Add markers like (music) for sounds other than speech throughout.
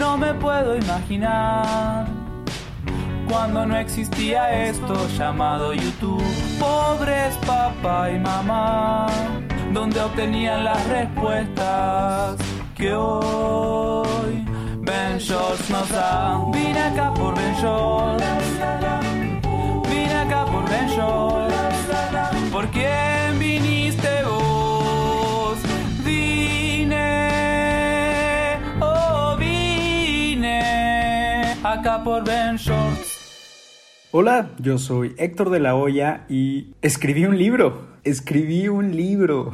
No me puedo imaginar cuando no existía esto llamado YouTube. Pobres papá y mamá, donde obtenían las respuestas que hoy Ben Shorts nos da. Vine acá por Ben Shorts. Vine acá por Ben Shorts. ¿Por por Ben Shorts. Hola, yo soy Héctor de la Hoya y escribí un libro. Escribí un libro.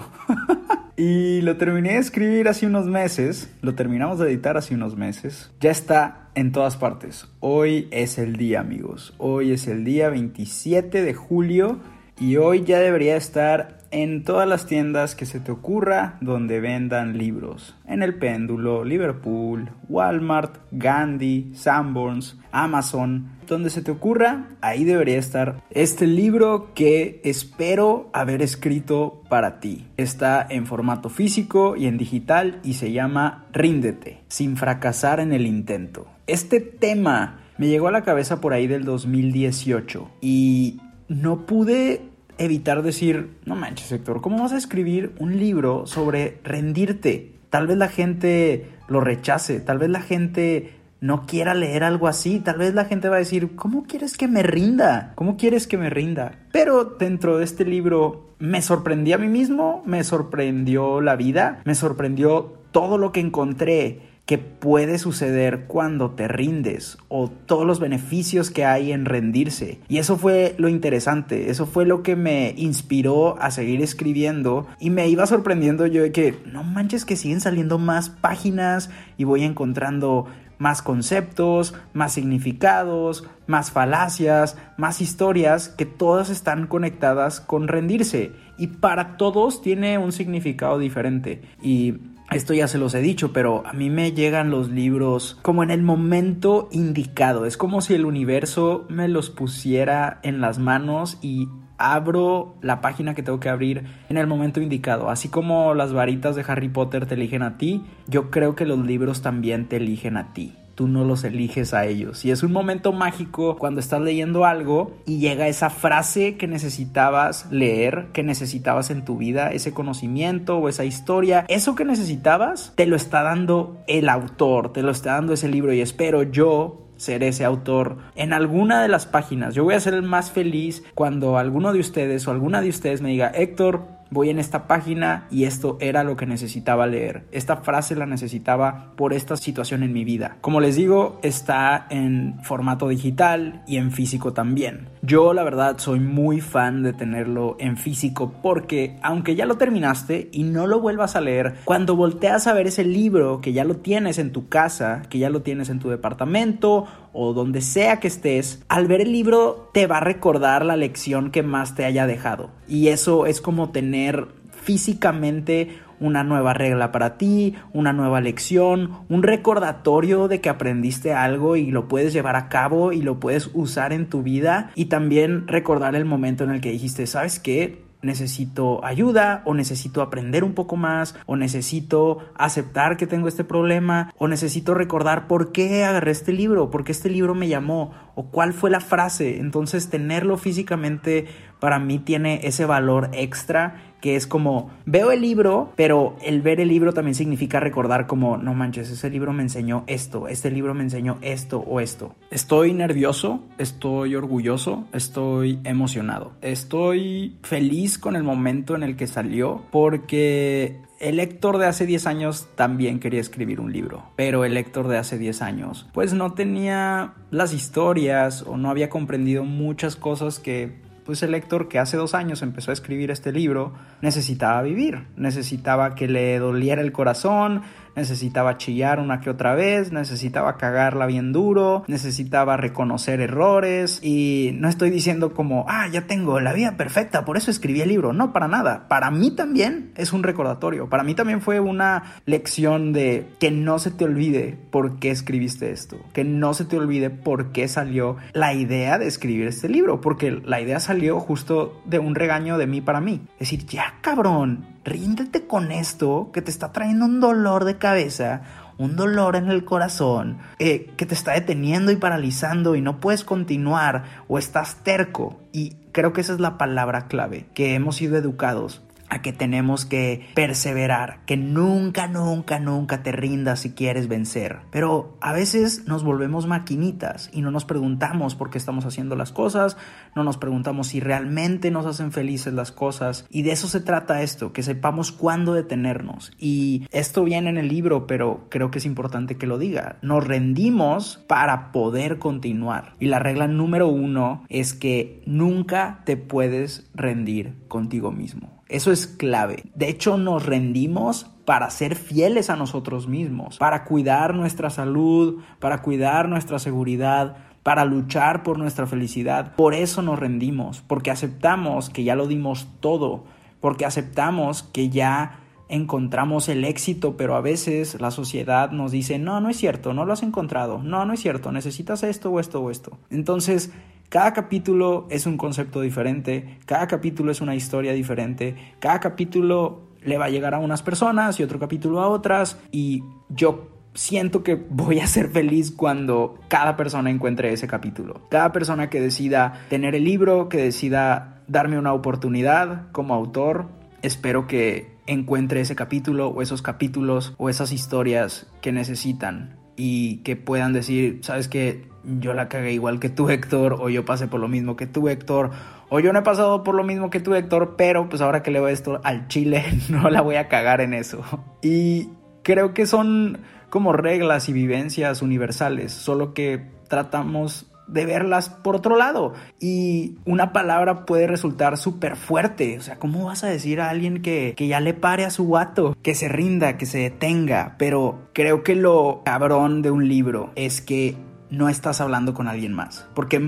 (laughs) y lo terminé de escribir hace unos meses. Lo terminamos de editar hace unos meses. Ya está en todas partes. Hoy es el día, amigos. Hoy es el día 27 de julio. Y hoy ya debería estar en todas las tiendas que se te ocurra donde vendan libros. En el péndulo, Liverpool, Walmart, Gandhi, Sanborns, Amazon, donde se te ocurra, ahí debería estar este libro que espero haber escrito para ti. Está en formato físico y en digital y se llama Ríndete, sin fracasar en el intento. Este tema me llegó a la cabeza por ahí del 2018 y no pude evitar decir, no manches Héctor, ¿cómo vas a escribir un libro sobre rendirte? Tal vez la gente lo rechace, tal vez la gente no quiera leer algo así, tal vez la gente va a decir, ¿cómo quieres que me rinda? ¿Cómo quieres que me rinda? Pero dentro de este libro me sorprendí a mí mismo, me sorprendió la vida, me sorprendió todo lo que encontré que puede suceder cuando te rindes o todos los beneficios que hay en rendirse. Y eso fue lo interesante, eso fue lo que me inspiró a seguir escribiendo y me iba sorprendiendo yo de que no manches que siguen saliendo más páginas y voy encontrando más conceptos, más significados, más falacias, más historias que todas están conectadas con rendirse y para todos tiene un significado diferente y esto ya se los he dicho, pero a mí me llegan los libros como en el momento indicado. Es como si el universo me los pusiera en las manos y abro la página que tengo que abrir en el momento indicado. Así como las varitas de Harry Potter te eligen a ti, yo creo que los libros también te eligen a ti tú no los eliges a ellos. Y es un momento mágico cuando estás leyendo algo y llega esa frase que necesitabas leer, que necesitabas en tu vida, ese conocimiento o esa historia. Eso que necesitabas te lo está dando el autor, te lo está dando ese libro y espero yo ser ese autor en alguna de las páginas. Yo voy a ser el más feliz cuando alguno de ustedes o alguna de ustedes me diga, Héctor, voy en esta página y esto era lo que necesitaba leer. Esta frase la necesitaba por esta situación en mi vida. Como les digo, está en formato digital y en físico también. Yo la verdad soy muy fan de tenerlo en físico porque aunque ya lo terminaste y no lo vuelvas a leer, cuando volteas a ver ese libro que ya lo tienes en tu casa, que ya lo tienes en tu departamento o donde sea que estés, al ver el libro te va a recordar la lección que más te haya dejado. Y eso es como tener físicamente una nueva regla para ti, una nueva lección, un recordatorio de que aprendiste algo y lo puedes llevar a cabo y lo puedes usar en tu vida y también recordar el momento en el que dijiste, ¿sabes qué? necesito ayuda o necesito aprender un poco más o necesito aceptar que tengo este problema o necesito recordar por qué agarré este libro, por qué este libro me llamó o cuál fue la frase. Entonces tenerlo físicamente para mí tiene ese valor extra que es como veo el libro, pero el ver el libro también significa recordar como no manches, ese libro me enseñó esto, este libro me enseñó esto o esto. Estoy nervioso, estoy orgulloso, estoy emocionado, estoy feliz con el momento en el que salió porque el Héctor de hace 10 años también quería escribir un libro, pero el Héctor de hace 10 años pues no tenía las historias o no había comprendido muchas cosas que pues el Héctor que hace dos años empezó a escribir este libro necesitaba vivir, necesitaba que le doliera el corazón, necesitaba chillar una que otra vez, necesitaba cagarla bien duro, necesitaba reconocer errores y no estoy diciendo como, ah, ya tengo la vida perfecta, por eso escribí el libro, no, para nada, para mí también es un recordatorio, para mí también fue una lección de que no se te olvide por qué escribiste esto, que no se te olvide por qué salió la idea de escribir este libro, porque la idea salió justo de un regaño de mí para mí, es decir, ya cabrón, ríndete con esto que te está trayendo un dolor de cabeza, un dolor en el corazón, eh, que te está deteniendo y paralizando y no puedes continuar o estás terco. Y creo que esa es la palabra clave, que hemos sido educados a que tenemos que perseverar, que nunca, nunca, nunca te rindas si quieres vencer. Pero a veces nos volvemos maquinitas y no nos preguntamos por qué estamos haciendo las cosas, no nos preguntamos si realmente nos hacen felices las cosas. Y de eso se trata esto, que sepamos cuándo detenernos. Y esto viene en el libro, pero creo que es importante que lo diga. Nos rendimos para poder continuar. Y la regla número uno es que nunca te puedes rendir contigo mismo. Eso es clave. De hecho, nos rendimos para ser fieles a nosotros mismos, para cuidar nuestra salud, para cuidar nuestra seguridad, para luchar por nuestra felicidad. Por eso nos rendimos, porque aceptamos que ya lo dimos todo, porque aceptamos que ya encontramos el éxito, pero a veces la sociedad nos dice, no, no es cierto, no lo has encontrado, no, no es cierto, necesitas esto o esto o esto. Entonces, cada capítulo es un concepto diferente, cada capítulo es una historia diferente, cada capítulo le va a llegar a unas personas y otro capítulo a otras y yo siento que (laughs) voy a ser feliz cuando cada persona encuentre ese capítulo. Cada persona que decida tener el libro, que decida darme una oportunidad como autor, espero que encuentre ese capítulo o esos capítulos o esas historias que necesitan y que puedan decir, sabes que yo la cagué igual que tú Héctor, o yo pasé por lo mismo que tú Héctor, o yo no he pasado por lo mismo que tú Héctor, pero pues ahora que leo esto al chile (laughs) no la voy a cagar en eso. Y creo que son como reglas y vivencias universales, solo que tratamos de verlas por otro lado. Y una palabra puede resultar súper fuerte. O sea, ¿cómo vas a decir a alguien que, que, ya le pare a su guato? Que se rinda, que se detenga. Pero creo que lo cabrón de un libro es que no estás hablando con alguien más. Porque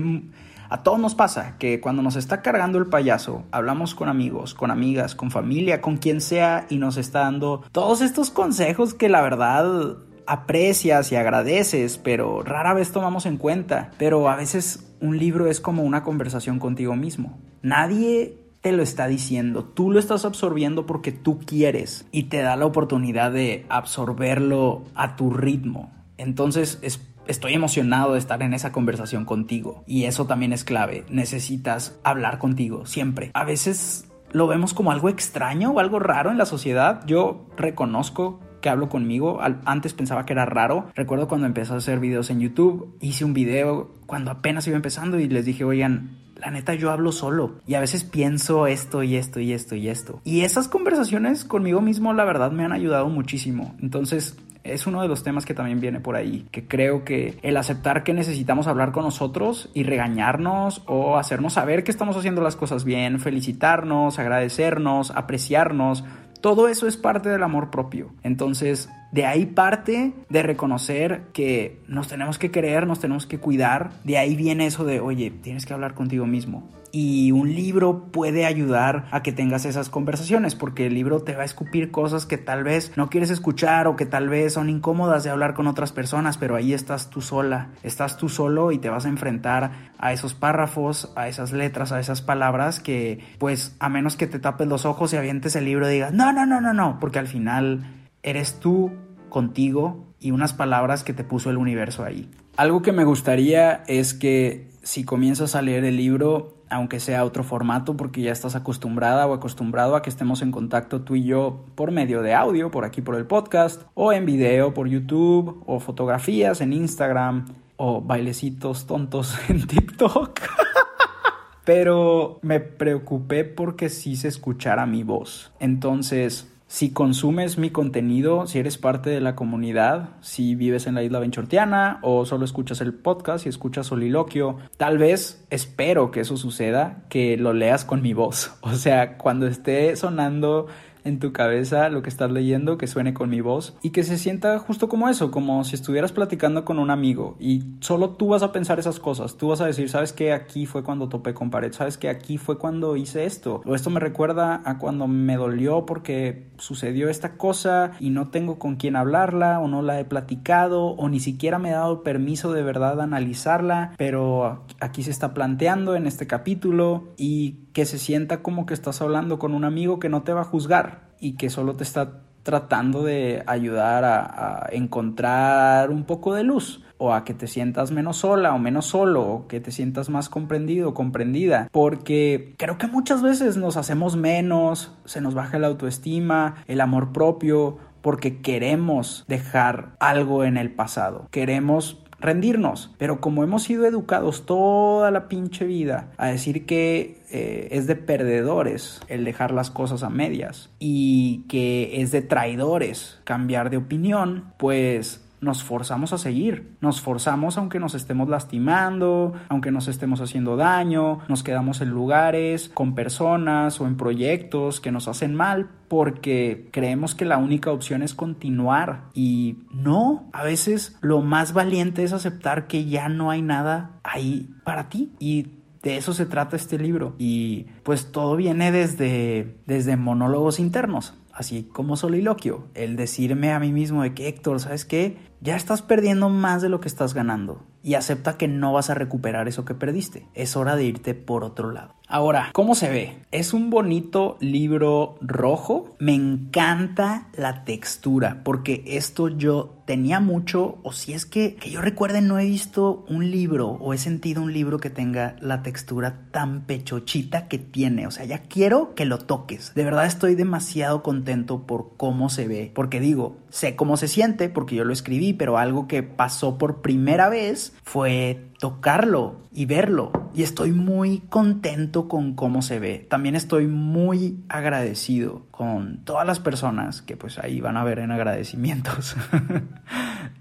a todos nos pasa que cuando nos está cargando el payaso, hablamos con amigos, con amigas, con familia, con quien sea y nos está dando todos estos consejos que la verdad aprecias y agradeces, pero rara vez tomamos en cuenta. Pero a veces un libro es como una conversación contigo mismo. Nadie te lo está diciendo, tú lo estás absorbiendo porque tú quieres y te da la oportunidad de absorberlo a tu ritmo. Entonces estoy emocionado de estar en esa conversación contigo y eso también es clave. Necesitas hablar contigo siempre. A veces lo vemos como algo extraño o algo raro en la sociedad. Yo reconozco que hablo conmigo. Antes pensaba que era raro. Recuerdo cuando empecé a hacer videos en YouTube, hice un video cuando apenas iba empezando y les dije, oigan, la neta yo hablo solo y a veces pienso esto y esto y esto y esto. Y esas conversaciones conmigo mismo la verdad me han ayudado muchísimo. Entonces es uno de los temas que también viene por ahí, que creo que el aceptar que necesitamos hablar con nosotros y regañarnos o hacernos saber que estamos haciendo las cosas bien, felicitarnos, agradecernos, apreciarnos, todo eso es parte del amor propio. Entonces, de ahí parte de reconocer que nos tenemos que querer, nos tenemos que cuidar. De ahí viene eso de, oye, tienes que hablar contigo mismo. Y un libro puede ayudar a que tengas esas conversaciones, porque el libro te va a escupir cosas que tal vez no quieres escuchar o que tal vez son incómodas de hablar con otras personas, pero ahí estás tú sola, estás tú solo y te vas a enfrentar a esos párrafos, a esas letras, a esas palabras que, pues, a menos que te tapes los ojos y avientes el libro y digas, no, no, no, no, no, porque al final eres tú contigo y unas palabras que te puso el universo ahí. Algo que me gustaría es que si comienzas a leer el libro, aunque sea otro formato, porque ya estás acostumbrada o acostumbrado a que estemos en contacto tú y yo por medio de audio, por aquí por el podcast, o en video por YouTube, o fotografías en Instagram, o bailecitos tontos (laughs) en TikTok. Pero me preocupé porque sí se escuchara mi voz. Entonces, si consumes mi contenido, si eres parte de la comunidad, si vives en la isla Benchortiana o solo escuchas el podcast y escuchas soliloquio, tal vez espero que eso suceda, que lo leas con mi voz. (laughs) O sea, cuando esté sonando en tu cabeza lo que estás leyendo, que suene con mi voz y que se sienta justo como eso, como si estuvieras platicando con un amigo. Y solo tú vas a pensar esas cosas, tú vas a decir, sabes que aquí fue cuando topé con pared, sabes que aquí fue cuando hice esto, o esto me recuerda a cuando me dolió porque sucedió esta cosa y no tengo con quién hablarla o no la he platicado o ni siquiera me he dado permiso de verdad a analizarla, pero aquí se está planteando en este capítulo y que se sienta como que estás hablando con un amigo que no te va a juzgar y que solo te está tratando de ayudar a, encontrar un poco de luz o a que te sientas menos sola o menos solo o que te sientas más comprendido comprendida porque creo que muchas veces nos hacemos menos, se nos baja la autoestima, el amor propio porque queremos dejar algo en el pasado, queremos rendirnos. Pero como hemos sido educados toda la pinche vida a decir que eh, es de perdedores el dejar las cosas a medias y que es de traidores cambiar de opinión, pues nos forzamos a seguir, nos forzamos aunque nos estemos lastimando, aunque nos estemos haciendo daño, nos quedamos en lugares, con personas o en proyectos que nos hacen mal porque creemos que la única opción es continuar. Y no, a veces lo más valiente es aceptar que ya no hay nada ahí para ti. Y de eso se trata este libro. Y pues todo viene desde desde monólogos internos así como soliloquio, el decirme a mí mismo de que Héctor, ¿sabes qué? Ya estás perdiendo más de lo que estás ganando y acepta que no vas a recuperar eso que perdiste. Es hora de irte por otro lado. Ahora, ¿cómo se ve? Es un bonito libro rojo. Me encanta la textura porque esto yo tenía mucho, o si es que, que yo recuerde, no he visto un libro o he sentido un libro que tenga la textura tan pechochita que tiene. O sea, ya quiero que lo toques. De verdad estoy demasiado contento por cómo se ve. Porque digo, sé cómo se siente porque yo lo escribí, pero algo que pasó por primera vez fue tocarlo y verlo. Y estoy muy contento con cómo se ve. También estoy muy agradecido con todas las personas que pues ahí van a ver en agradecimientos. (laughs)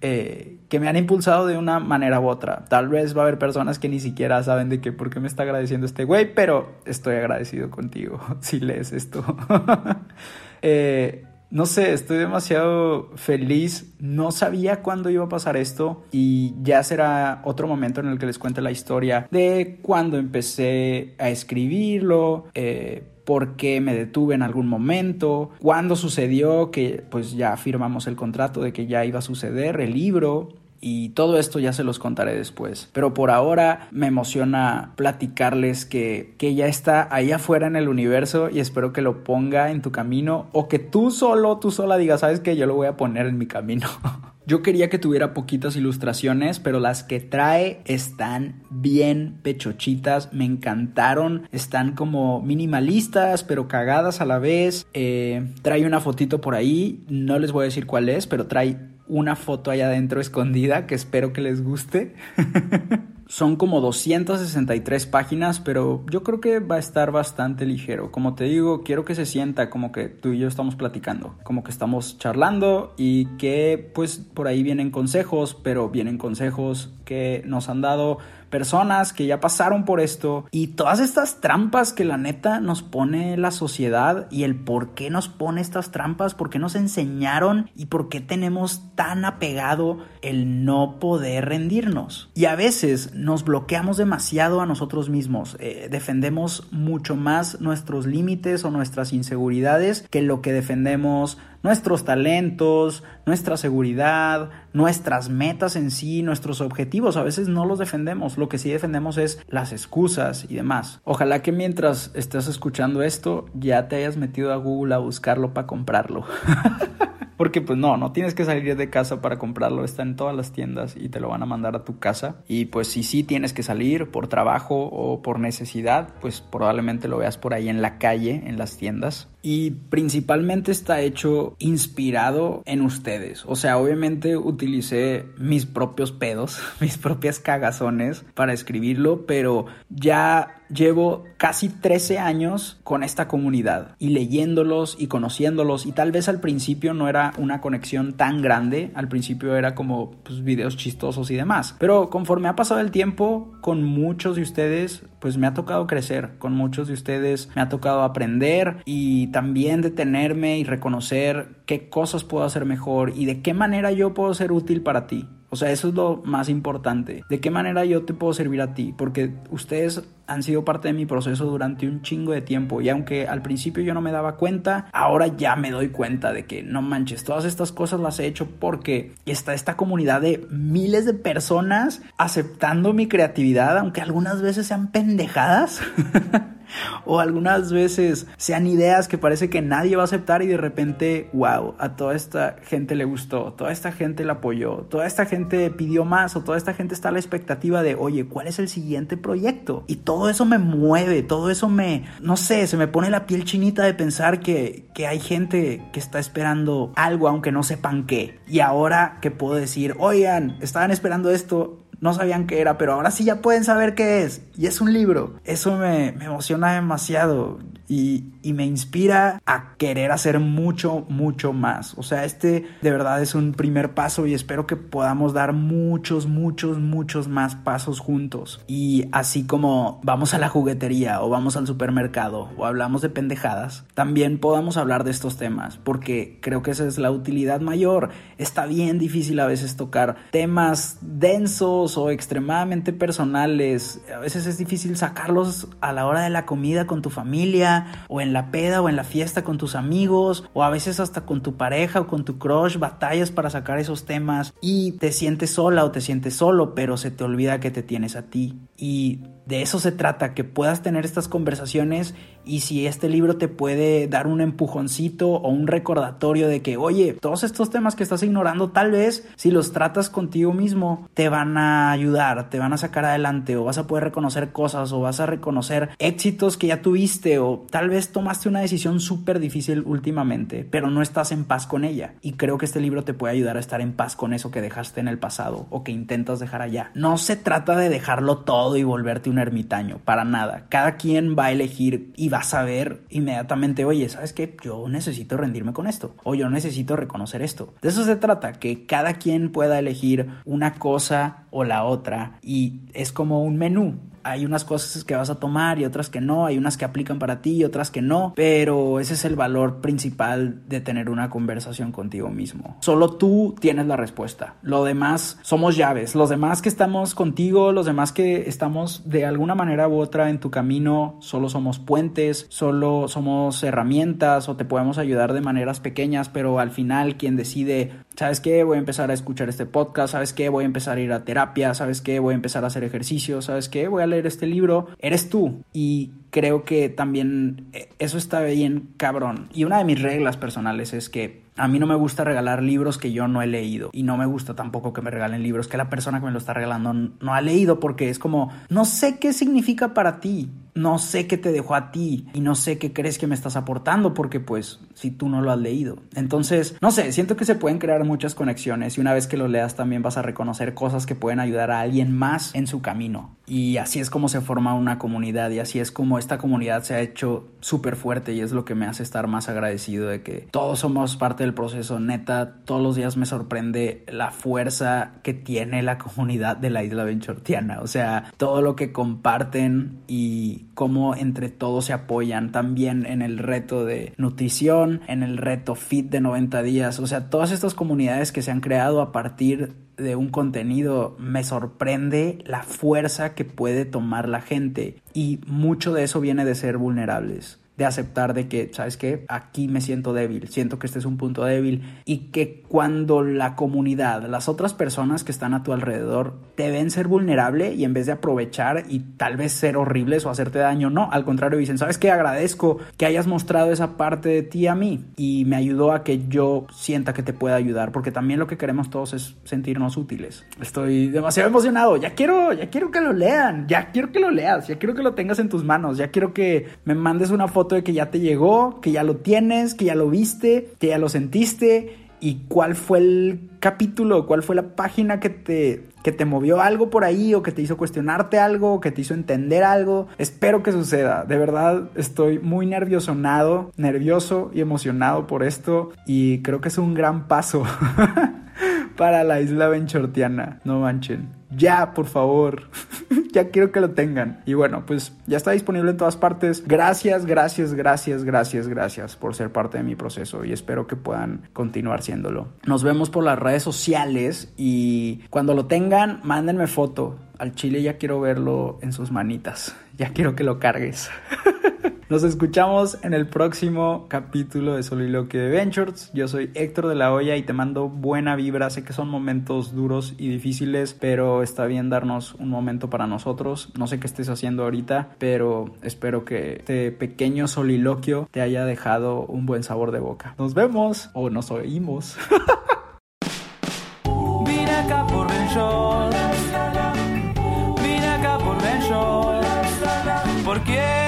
Eh, que me han impulsado de una manera u otra. Tal vez va a haber personas que ni siquiera saben de qué, por qué me está agradeciendo este güey, pero estoy agradecido contigo (laughs) si lees esto. (laughs) eh, no sé, estoy demasiado feliz. No sabía cuándo iba a pasar esto y ya será otro momento en el que les cuente la historia de cuando empecé a escribirlo. Eh, por qué me detuve en algún momento, cuándo sucedió que pues ya firmamos el contrato de que ya iba a suceder el libro, y todo esto ya se los contaré después. Pero por ahora me emociona platicarles que, que ya está ahí afuera en el universo y espero que lo ponga en tu camino o que tú solo, tú sola digas, sabes que yo lo voy a poner en mi camino. (laughs) Yo quería que tuviera poquitas ilustraciones, pero las que trae están bien pechochitas, me encantaron, están como minimalistas, pero cagadas a la vez. Eh, trae una fotito por ahí, no les voy a decir cuál es, pero trae una foto allá adentro escondida que espero que les guste. (laughs) Son como 263 páginas, pero yo creo que va a estar bastante ligero. Como te digo, quiero que se sienta como que tú y yo estamos platicando, como que estamos charlando y que pues por ahí vienen consejos, pero vienen consejos que nos han dado personas que ya pasaron por esto y todas estas trampas que la neta nos pone la sociedad y el por qué nos pone estas trampas, por qué nos enseñaron y por qué tenemos tan apegado el no poder rendirnos. Y a veces nos bloqueamos demasiado a nosotros mismos, eh, defendemos mucho más nuestros límites o nuestras inseguridades que lo que defendemos nuestros talentos, nuestra seguridad, nuestras metas en sí, nuestros objetivos. A veces no los defendemos, lo que sí defendemos es las excusas y demás. Ojalá que mientras estés escuchando esto ya te hayas metido a Google a buscarlo para comprarlo. (laughs) Porque pues no, no tienes que salir de casa para comprarlo, está en todas las tiendas y te lo van a mandar a tu casa. Y pues si sí tienes que salir por trabajo o por necesidad, pues probablemente lo veas por ahí en la calle, en las tiendas. Y principalmente está hecho inspirado en ustedes. O sea, obviamente utilicé mis propios pedos, (laughs) mis propias cagazones para escribirlo, pero ya llevo casi 13 años con esta comunidad y leyéndolos y conociéndolos. Y tal vez al principio no era una conexión tan grande, al principio era como pues, videos chistosos y demás, pero conforme ha pasado el tiempo con muchos de ustedes pues me ha tocado crecer, con muchos de ustedes me ha tocado aprender y también detenerme y reconocer qué cosas puedo hacer mejor y de qué manera yo puedo ser útil para ti. O sea, eso es lo más importante. ¿De qué manera yo te puedo servir a ti? Porque ustedes han sido parte de mi proceso durante un chingo de tiempo y aunque al principio yo no me daba cuenta, ahora ya me doy cuenta de que no manches, todas estas cosas las he hecho porque está esta comunidad de miles de personas aceptando mi creatividad, aunque algunas veces sean pendejadas. (laughs) o algunas veces sean ideas que parece que nadie va a aceptar y de repente, wow, a toda esta gente le gustó, toda esta gente la apoyó, toda esta gente pidió más o toda esta gente está a la expectativa de, oye, ¿cuál es el siguiente proyecto? Y todo eso me mueve, todo eso me, no sé, se me pone la piel chinita de pensar que, que hay gente que está esperando algo aunque no sepan qué. Y ahora que puedo decir, oigan, estaban esperando esto, no sabían qué era, pero ahora sí ya pueden saber qué es. Y es un libro. Eso me, me emociona demasiado y, y, me inspira a querer hacer mucho, mucho más. O sea, este de verdad es un primer paso y espero que podamos dar muchos, muchos, muchos más pasos juntos. Y así como vamos a la juguetería o vamos al supermercado o hablamos de pendejadas, también podamos hablar de estos temas porque creo que esa es la utilidad mayor. Está bien difícil a veces tocar temas densos o extremadamente personales. A veces es difícil sacarlos a la hora de la comida con tu familia o en la peda o en la fiesta con tus amigos o a veces hasta con tu pareja o con tu crush batallas para sacar esos temas y te sientes sola o te sientes solo pero se te olvida que te tienes a ti. Y de eso se trata, que puedas tener estas conversaciones y si este libro te puede dar un empujoncito o un recordatorio de que, oye, todos estos temas que estás ignorando, tal vez si los tratas contigo mismo, te van a ayudar, te van a sacar adelante o vas a poder reconocer cosas o vas a reconocer éxitos que ya tuviste o tal vez tomaste una decisión súper difícil últimamente, pero no estás en paz con ella. Y creo que este libro te puede ayudar a estar en paz con eso que dejaste en el pasado o que intentas dejar allá. No se trata de dejarlo todo y volverte un ermitaño, para nada. Cada quien va a elegir y va a saber inmediatamente, oye, ¿sabes qué? Yo necesito rendirme con esto, o yo necesito reconocer esto. De eso se trata, que cada quien pueda elegir una cosa o la otra y es como un menú hay unas cosas que vas a tomar y otras que no, hay unas que aplican para ti y otras que no, pero ese es el valor principal de tener una conversación contigo mismo. Solo tú tienes la respuesta. Lo demás somos llaves. Los demás que estamos contigo, los demás que estamos de alguna manera u otra en tu camino, solo somos puentes, solo somos herramientas o te podemos ayudar de maneras pequeñas, pero al final quien decide ¿sabes qué? Voy a empezar a escuchar este podcast, ¿sabes qué? Voy a empezar a ir a terapia, ¿sabes qué? Voy a empezar a hacer ejercicio, ¿sabes qué? Voy a leer este libro. Eres tú. Y creo que también eh, eso está bien cabrón. Y una de mis reglas personales es que a mí no me gusta regalar libros que yo no he leído y no me gusta tampoco que me regalen libros que la persona que me lo está regalando no ha leído porque es como, no sé qué significa para ti, no sé qué te dejó a ti y no sé qué crees que me estás aportando porque pues si tú no lo has leído. Entonces, no sé, siento que se pueden crear muchas conexiones y una vez que lo leas también vas a reconocer cosas que pueden ayudar a alguien más en su camino. Y así es como se forma una comunidad y así es como esta comunidad se ha hecho súper fuerte y es lo que me hace estar más agradecido de que todos somos parte del proceso. Neta, todos los días me sorprende la fuerza que tiene la comunidad de la isla Benchortiana. O sea, todo lo que comparten y cómo entre todos se apoyan también en el reto de nutrición, en el reto fit de 90 días. O sea, todas estas comunidades que se han creado a partir de un contenido me sorprende la fuerza que puede tomar la gente y mucho de eso viene de ser vulnerables de aceptar de que, ¿sabes qué? Aquí me siento débil, siento que este es un punto débil y que cuando la comunidad, las otras personas que están a tu alrededor te ven ser vulnerable y en vez de aprovechar y tal vez ser horribles o hacerte daño, no, al contrario dicen, ¿sabes qué? Agradezco que hayas mostrado esa parte de ti a mí y me ayudó a que yo sienta que te pueda ayudar, porque también lo que queremos todos es sentirnos útiles. Estoy demasiado emocionado, ya quiero, ya quiero que lo lean, ya quiero que lo leas, ya quiero que lo tengas en tus manos, ya quiero que me mandes una foto de que ya te llegó, que ya lo tienes, que ya lo viste, que ya lo sentiste y cuál fue el capítulo, cuál fue la página que te, que te movió algo por ahí o que te hizo cuestionarte algo, o que te hizo entender algo. Espero que suceda. De verdad estoy muy nerviosonado, nervioso y emocionado por esto y creo que es un gran paso (laughs) para la isla benchortiana. No manchen. Ya, por favor. (laughs) ya quiero que lo tengan. Y bueno, pues ya está disponible en todas partes. Gracias, gracias, gracias, gracias, gracias por ser parte de mi proceso y espero que puedan continuar siéndolo. Nos vemos por las redes sociales y cuando lo tengan, mándenme foto. Al chile ya quiero verlo en sus manitas. (laughs) Ya quiero que lo cargues. (laughs) Nos escuchamos en el próximo capítulo de Soliloquio de Ventures. Yo soy Héctor de la Hoya y te mando buena vibra. Sé que son momentos duros y difíciles, pero está bien darnos un momento para nosotros. No sé qué estés haciendo ahorita, pero espero que este pequeño soliloquio te haya dejado un buen sabor de boca. Nos vemos o nos oímos. Acá (laughs) por. Vine acá por Benchor. ¿Por quién